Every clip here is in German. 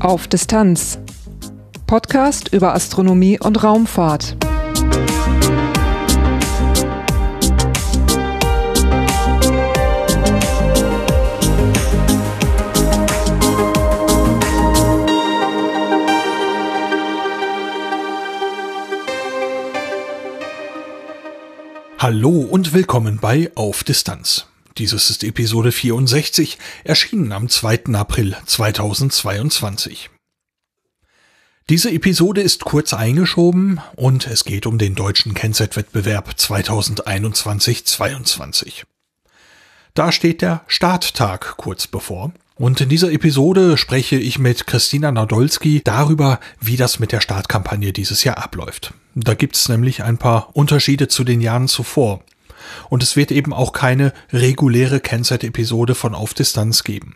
Auf Distanz. Podcast über Astronomie und Raumfahrt. Hallo und willkommen bei Auf Distanz. Dieses ist Episode 64, erschienen am 2. April 2022. Diese Episode ist kurz eingeschoben und es geht um den deutschen Kennzeitwettbewerb 2021-22. Da steht der Starttag kurz bevor. Und in dieser Episode spreche ich mit Christina Nadolski darüber, wie das mit der Startkampagne dieses Jahr abläuft. Da gibt es nämlich ein paar Unterschiede zu den Jahren zuvor. Und es wird eben auch keine reguläre Kennzeit-Episode von Auf Distanz geben.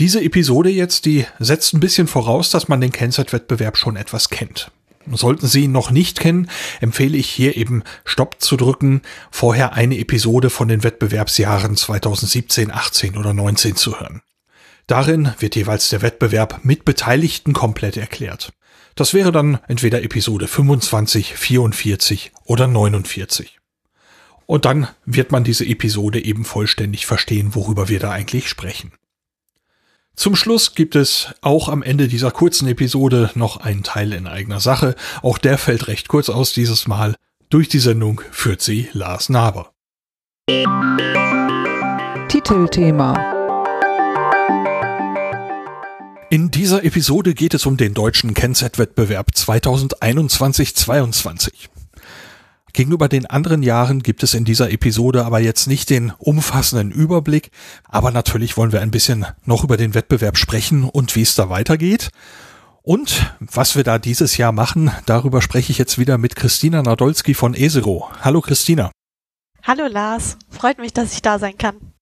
Diese Episode jetzt, die setzt ein bisschen voraus, dass man den Kennzeit-Wettbewerb schon etwas kennt. Sollten Sie ihn noch nicht kennen, empfehle ich hier eben Stopp zu drücken, vorher eine Episode von den Wettbewerbsjahren 2017, 18 oder 19 zu hören. Darin wird jeweils der Wettbewerb mit Beteiligten komplett erklärt. Das wäre dann entweder Episode 25, 44 oder 49. Und dann wird man diese Episode eben vollständig verstehen, worüber wir da eigentlich sprechen. Zum Schluss gibt es auch am Ende dieser kurzen Episode noch einen Teil in eigener Sache. Auch der fällt recht kurz aus dieses Mal. Durch die Sendung führt sie Lars Naber. Titelthema in dieser Episode geht es um den deutschen Kennzeitwettbewerb 2021-22. Gegenüber den anderen Jahren gibt es in dieser Episode aber jetzt nicht den umfassenden Überblick, aber natürlich wollen wir ein bisschen noch über den Wettbewerb sprechen und wie es da weitergeht. Und was wir da dieses Jahr machen, darüber spreche ich jetzt wieder mit Christina Nadolski von Esero. Hallo Christina. Hallo Lars, freut mich, dass ich da sein kann.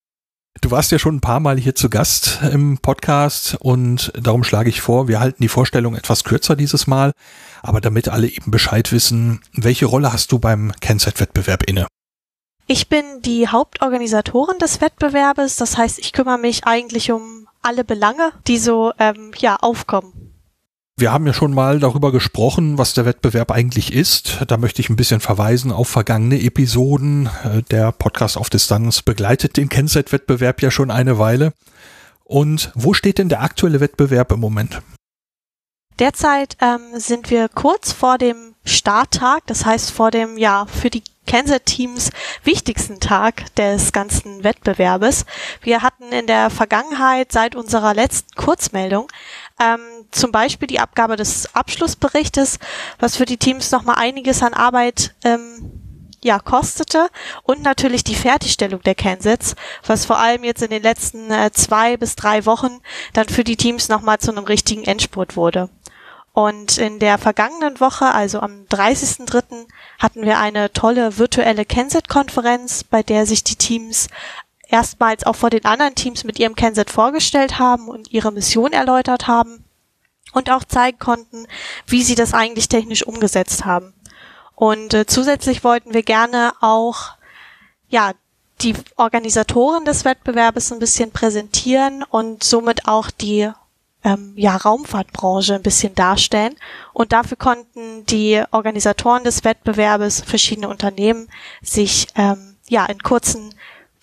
Du warst ja schon ein paar Mal hier zu Gast im Podcast und darum schlage ich vor, wir halten die Vorstellung etwas kürzer dieses Mal, aber damit alle eben Bescheid wissen, welche Rolle hast du beim Kennzeitwettbewerb inne? Ich bin die Hauptorganisatorin des Wettbewerbes, das heißt, ich kümmere mich eigentlich um alle Belange, die so ähm, ja aufkommen. Wir haben ja schon mal darüber gesprochen, was der Wettbewerb eigentlich ist. Da möchte ich ein bisschen verweisen auf vergangene Episoden. Äh, der Podcast auf Distanz begleitet den Kennzeit-Wettbewerb ja schon eine Weile. Und wo steht denn der aktuelle Wettbewerb im Moment? Derzeit ähm, sind wir kurz vor dem Starttag, das heißt vor dem ja für die Kennzeit-Teams wichtigsten Tag des ganzen Wettbewerbes. Wir hatten in der Vergangenheit seit unserer letzten Kurzmeldung ähm, zum Beispiel die Abgabe des Abschlussberichtes, was für die Teams nochmal einiges an Arbeit ähm, ja, kostete und natürlich die Fertigstellung der Kensets, was vor allem jetzt in den letzten äh, zwei bis drei Wochen dann für die Teams nochmal zu einem richtigen Endspurt wurde. Und in der vergangenen Woche, also am 30.03., hatten wir eine tolle virtuelle Kenset-Konferenz, bei der sich die Teams erstmals auch vor den anderen Teams mit ihrem Kenset vorgestellt haben und ihre Mission erläutert haben und auch zeigen konnten, wie sie das eigentlich technisch umgesetzt haben. Und äh, zusätzlich wollten wir gerne auch ja die Organisatoren des Wettbewerbes ein bisschen präsentieren und somit auch die ähm, ja, Raumfahrtbranche ein bisschen darstellen. Und dafür konnten die Organisatoren des Wettbewerbes, verschiedene Unternehmen, sich ähm, ja in kurzen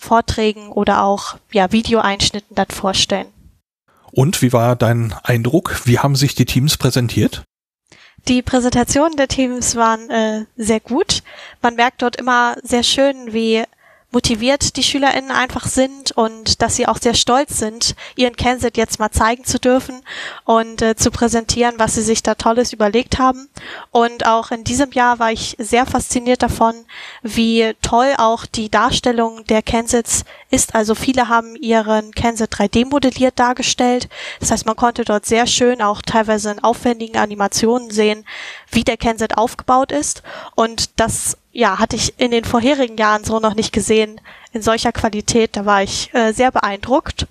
Vorträgen oder auch ja, Videoeinschnitten dann vorstellen. Und wie war dein Eindruck? Wie haben sich die Teams präsentiert? Die Präsentationen der Teams waren äh, sehr gut. Man merkt dort immer sehr schön, wie motiviert die SchülerInnen einfach sind und dass sie auch sehr stolz sind, ihren Kenset jetzt mal zeigen zu dürfen und äh, zu präsentieren, was sie sich da Tolles überlegt haben. Und auch in diesem Jahr war ich sehr fasziniert davon, wie toll auch die Darstellung der Kensets ist. Also viele haben ihren Kenset 3D modelliert dargestellt. Das heißt, man konnte dort sehr schön auch teilweise in aufwendigen Animationen sehen, wie der Kenset aufgebaut ist. Und das ja, hatte ich in den vorherigen Jahren so noch nicht gesehen in solcher Qualität. Da war ich äh, sehr beeindruckt.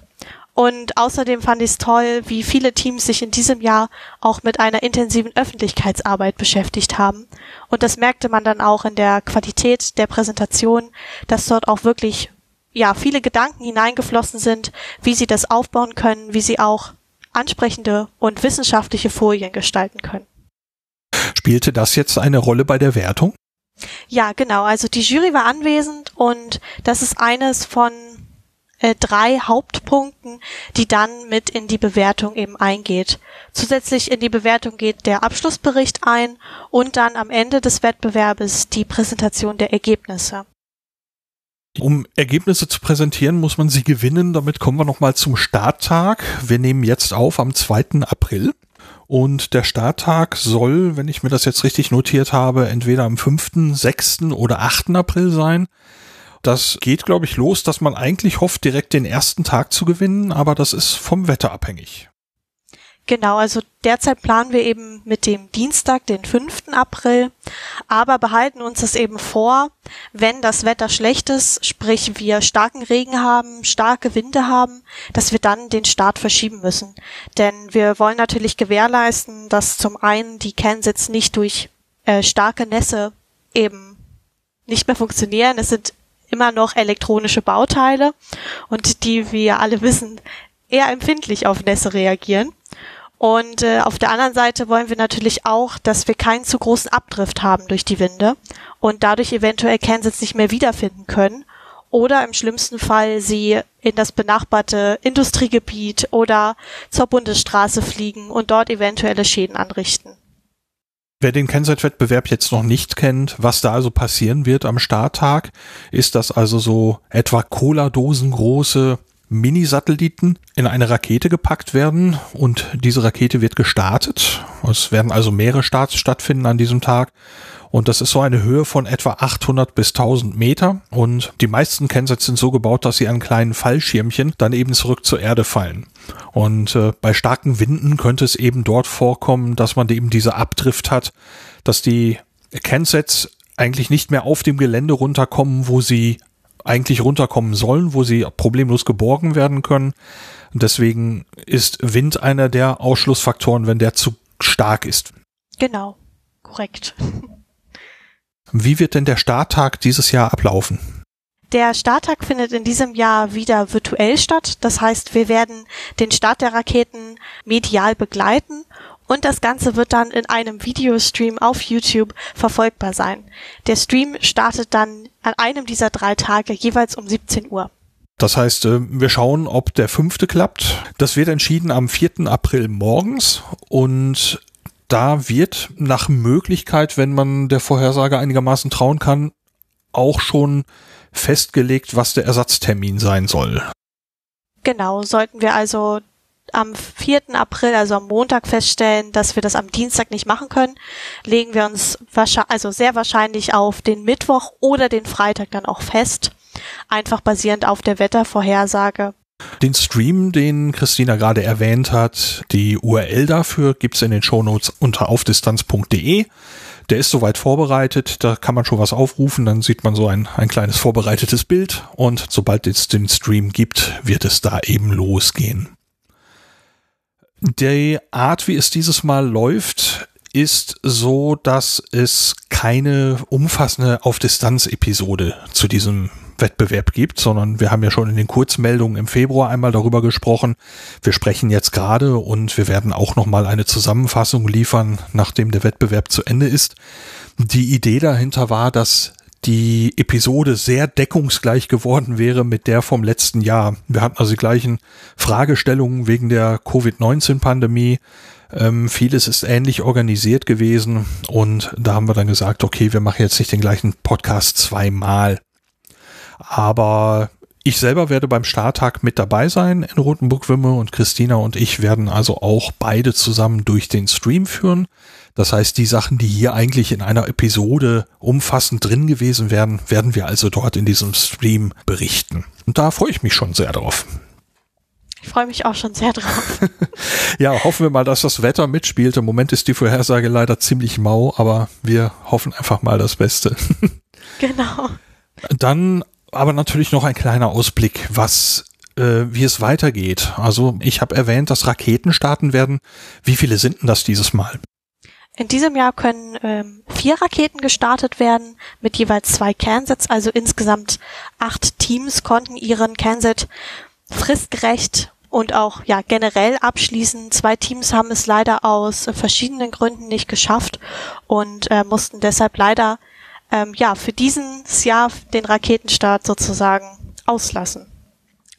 Und außerdem fand ich es toll, wie viele Teams sich in diesem Jahr auch mit einer intensiven Öffentlichkeitsarbeit beschäftigt haben. Und das merkte man dann auch in der Qualität der Präsentation, dass dort auch wirklich ja viele Gedanken hineingeflossen sind, wie sie das aufbauen können, wie sie auch ansprechende und wissenschaftliche Folien gestalten können. Spielte das jetzt eine Rolle bei der Wertung? Ja, genau. Also die Jury war anwesend und das ist eines von äh, drei Hauptpunkten, die dann mit in die Bewertung eben eingeht. Zusätzlich in die Bewertung geht der Abschlussbericht ein und dann am Ende des Wettbewerbes die Präsentation der Ergebnisse. Um Ergebnisse zu präsentieren, muss man sie gewinnen. Damit kommen wir nochmal zum Starttag. Wir nehmen jetzt auf am 2. April. Und der Starttag soll, wenn ich mir das jetzt richtig notiert habe, entweder am 5., 6. oder 8. April sein. Das geht, glaube ich, los, dass man eigentlich hofft, direkt den ersten Tag zu gewinnen, aber das ist vom Wetter abhängig. Genau, also derzeit planen wir eben mit dem Dienstag, den 5. April, aber behalten uns das eben vor, wenn das Wetter schlecht ist, sprich wir starken Regen haben, starke Winde haben, dass wir dann den Start verschieben müssen. Denn wir wollen natürlich gewährleisten, dass zum einen die Cansets nicht durch äh, starke Nässe eben nicht mehr funktionieren. Es sind immer noch elektronische Bauteile und die, wie wir alle wissen, eher empfindlich auf Nässe reagieren. Und äh, auf der anderen Seite wollen wir natürlich auch, dass wir keinen zu großen Abdrift haben durch die Winde und dadurch eventuell Kansas nicht mehr wiederfinden können oder im schlimmsten Fall sie in das benachbarte Industriegebiet oder zur Bundesstraße fliegen und dort eventuelle Schäden anrichten. Wer den Kennzeitwettbewerb jetzt noch nicht kennt, was da also passieren wird am Starttag, ist, dass also so etwa Cola-Dosen große Mini-Satelliten in eine Rakete gepackt werden und diese Rakete wird gestartet. Es werden also mehrere Starts stattfinden an diesem Tag und das ist so eine Höhe von etwa 800 bis 1000 Meter und die meisten Kensets sind so gebaut, dass sie an kleinen Fallschirmchen dann eben zurück zur Erde fallen. Und äh, bei starken Winden könnte es eben dort vorkommen, dass man eben diese Abdrift hat, dass die Kensets eigentlich nicht mehr auf dem Gelände runterkommen, wo sie eigentlich runterkommen sollen, wo sie problemlos geborgen werden können. deswegen ist Wind einer der Ausschlussfaktoren, wenn der zu stark ist. Genau, korrekt. Wie wird denn der Starttag dieses Jahr ablaufen? Der Starttag findet in diesem Jahr wieder virtuell statt. Das heißt, wir werden den Start der Raketen medial begleiten und das Ganze wird dann in einem Videostream auf YouTube verfolgbar sein. Der Stream startet dann an einem dieser drei Tage jeweils um 17 Uhr. Das heißt, äh, wir schauen, ob der fünfte klappt. Das wird entschieden am 4. April morgens und da wird nach Möglichkeit, wenn man der Vorhersage einigermaßen trauen kann, auch schon festgelegt, was der Ersatztermin sein soll. Genau, sollten wir also am 4. April, also am Montag feststellen, dass wir das am Dienstag nicht machen können, legen wir uns also sehr wahrscheinlich auf den Mittwoch oder den Freitag dann auch fest. Einfach basierend auf der Wettervorhersage. Den Stream, den Christina gerade erwähnt hat, die URL dafür gibt's in den Shownotes unter aufdistanz.de. Der ist soweit vorbereitet, da kann man schon was aufrufen, dann sieht man so ein, ein kleines vorbereitetes Bild und sobald es den Stream gibt, wird es da eben losgehen. Die Art, wie es dieses Mal läuft, ist so, dass es keine umfassende Auf-Distanz-Episode zu diesem Wettbewerb gibt, sondern wir haben ja schon in den Kurzmeldungen im Februar einmal darüber gesprochen. Wir sprechen jetzt gerade und wir werden auch nochmal eine Zusammenfassung liefern, nachdem der Wettbewerb zu Ende ist. Die Idee dahinter war, dass die Episode sehr deckungsgleich geworden wäre mit der vom letzten Jahr. Wir hatten also die gleichen Fragestellungen wegen der Covid-19-Pandemie. Ähm, vieles ist ähnlich organisiert gewesen und da haben wir dann gesagt, okay, wir machen jetzt nicht den gleichen Podcast zweimal. Aber ich selber werde beim Starttag mit dabei sein in Rotenburg-Wimme und Christina und ich werden also auch beide zusammen durch den Stream führen. Das heißt, die Sachen, die hier eigentlich in einer Episode umfassend drin gewesen wären, werden wir also dort in diesem Stream berichten. Und da freue ich mich schon sehr drauf. Ich freue mich auch schon sehr drauf. ja, hoffen wir mal, dass das Wetter mitspielt. Im Moment ist die Vorhersage leider ziemlich mau, aber wir hoffen einfach mal das Beste. genau. Dann aber natürlich noch ein kleiner Ausblick, was äh, wie es weitergeht. Also ich habe erwähnt, dass Raketen starten werden. Wie viele sind denn das dieses Mal? In diesem Jahr können ähm, vier Raketen gestartet werden mit jeweils zwei Cansets, also insgesamt acht Teams konnten ihren Canset fristgerecht und auch ja generell abschließen. Zwei Teams haben es leider aus verschiedenen Gründen nicht geschafft und äh, mussten deshalb leider ähm, ja für dieses Jahr den Raketenstart sozusagen auslassen.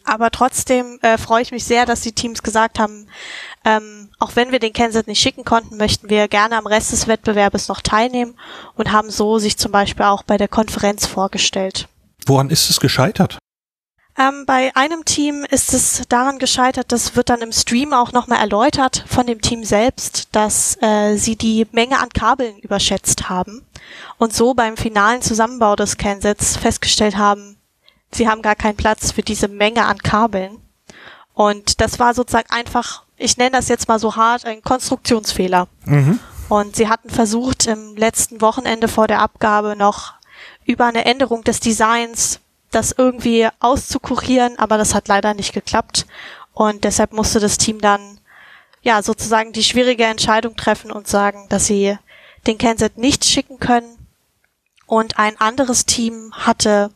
Aber trotzdem äh, freue ich mich sehr, dass die Teams gesagt haben, ähm, auch wenn wir den Kansas nicht schicken konnten, möchten wir gerne am Rest des Wettbewerbes noch teilnehmen und haben so sich zum Beispiel auch bei der Konferenz vorgestellt. Woran ist es gescheitert? Ähm, bei einem Team ist es daran gescheitert, das wird dann im Stream auch nochmal erläutert von dem Team selbst, dass äh, sie die Menge an Kabeln überschätzt haben und so beim finalen Zusammenbau des Kansets festgestellt haben, sie haben gar keinen Platz für diese Menge an Kabeln. Und das war sozusagen einfach, ich nenne das jetzt mal so hart, ein Konstruktionsfehler. Mhm. Und sie hatten versucht, im letzten Wochenende vor der Abgabe noch über eine Änderung des Designs das irgendwie auszukurieren, aber das hat leider nicht geklappt. Und deshalb musste das Team dann ja sozusagen die schwierige Entscheidung treffen und sagen, dass sie den Kenset nicht schicken können. Und ein anderes Team hatte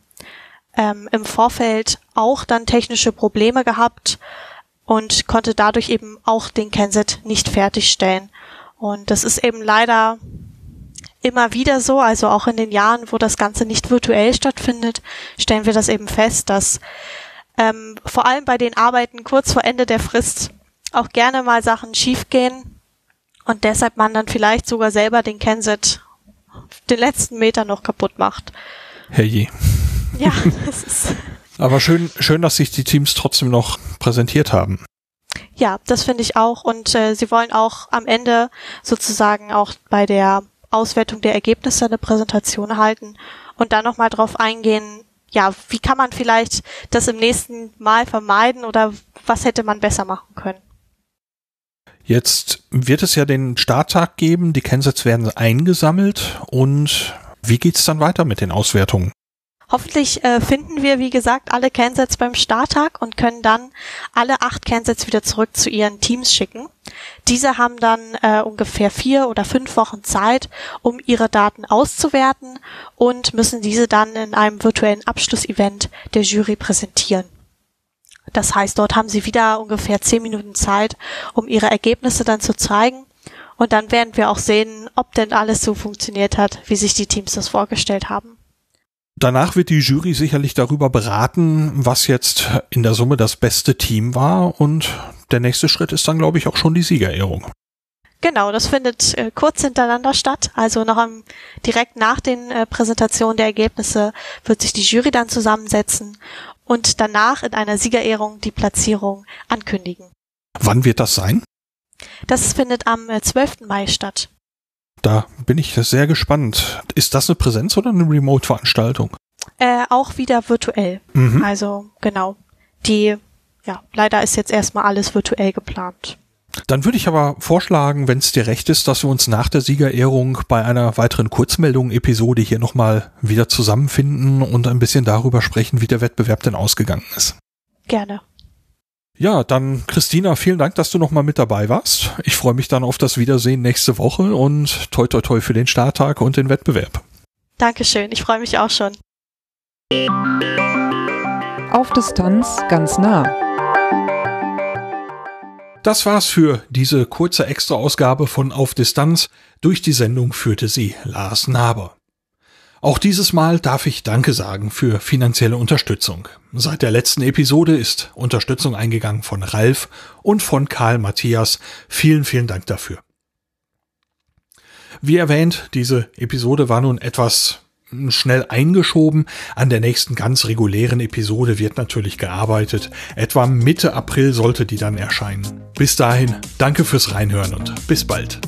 ähm, im Vorfeld auch dann technische Probleme gehabt und konnte dadurch eben auch den Kenset nicht fertigstellen. Und das ist eben leider immer wieder so, also auch in den Jahren, wo das Ganze nicht virtuell stattfindet, stellen wir das eben fest, dass ähm, vor allem bei den Arbeiten kurz vor Ende der Frist auch gerne mal Sachen schiefgehen und deshalb man dann vielleicht sogar selber den Kenset den letzten Meter noch kaputt macht. Herrje. Ja, das ist. Aber schön, schön, dass sich die Teams trotzdem noch präsentiert haben. Ja, das finde ich auch. Und äh, sie wollen auch am Ende sozusagen auch bei der Auswertung der Ergebnisse eine Präsentation halten und dann nochmal drauf eingehen, ja, wie kann man vielleicht das im nächsten Mal vermeiden oder was hätte man besser machen können? Jetzt wird es ja den Starttag geben, die Kennsätze werden eingesammelt und wie geht's dann weiter mit den Auswertungen? Hoffentlich äh, finden wir, wie gesagt, alle Cansets beim Starttag und können dann alle acht Cansets wieder zurück zu ihren Teams schicken. Diese haben dann äh, ungefähr vier oder fünf Wochen Zeit, um ihre Daten auszuwerten und müssen diese dann in einem virtuellen Abschlussevent der Jury präsentieren. Das heißt, dort haben sie wieder ungefähr zehn Minuten Zeit, um ihre Ergebnisse dann zu zeigen. Und dann werden wir auch sehen, ob denn alles so funktioniert hat, wie sich die Teams das vorgestellt haben. Danach wird die Jury sicherlich darüber beraten, was jetzt in der Summe das beste Team war und der nächste Schritt ist dann, glaube ich, auch schon die Siegerehrung. Genau, das findet äh, kurz hintereinander statt. Also noch am, direkt nach den äh, Präsentationen der Ergebnisse wird sich die Jury dann zusammensetzen und danach in einer Siegerehrung die Platzierung ankündigen. Wann wird das sein? Das findet am äh, 12. Mai statt. Da bin ich sehr gespannt. Ist das eine Präsenz- oder eine Remote-Veranstaltung? Äh, auch wieder virtuell. Mhm. Also genau. Die, ja, leider ist jetzt erstmal alles virtuell geplant. Dann würde ich aber vorschlagen, wenn es dir recht ist, dass wir uns nach der Siegerehrung bei einer weiteren Kurzmeldung-Episode hier nochmal wieder zusammenfinden und ein bisschen darüber sprechen, wie der Wettbewerb denn ausgegangen ist. Gerne. Ja, dann Christina, vielen Dank, dass du nochmal mit dabei warst. Ich freue mich dann auf das Wiedersehen nächste Woche und toi toi toi für den Starttag und den Wettbewerb. Dankeschön, ich freue mich auch schon. Auf Distanz ganz nah. Das war's für diese kurze Extra-Ausgabe von Auf Distanz. Durch die Sendung führte sie Lars Naber. Auch dieses Mal darf ich Danke sagen für finanzielle Unterstützung. Seit der letzten Episode ist Unterstützung eingegangen von Ralf und von Karl Matthias. Vielen, vielen Dank dafür. Wie erwähnt, diese Episode war nun etwas schnell eingeschoben. An der nächsten ganz regulären Episode wird natürlich gearbeitet. Etwa Mitte April sollte die dann erscheinen. Bis dahin, danke fürs Reinhören und bis bald.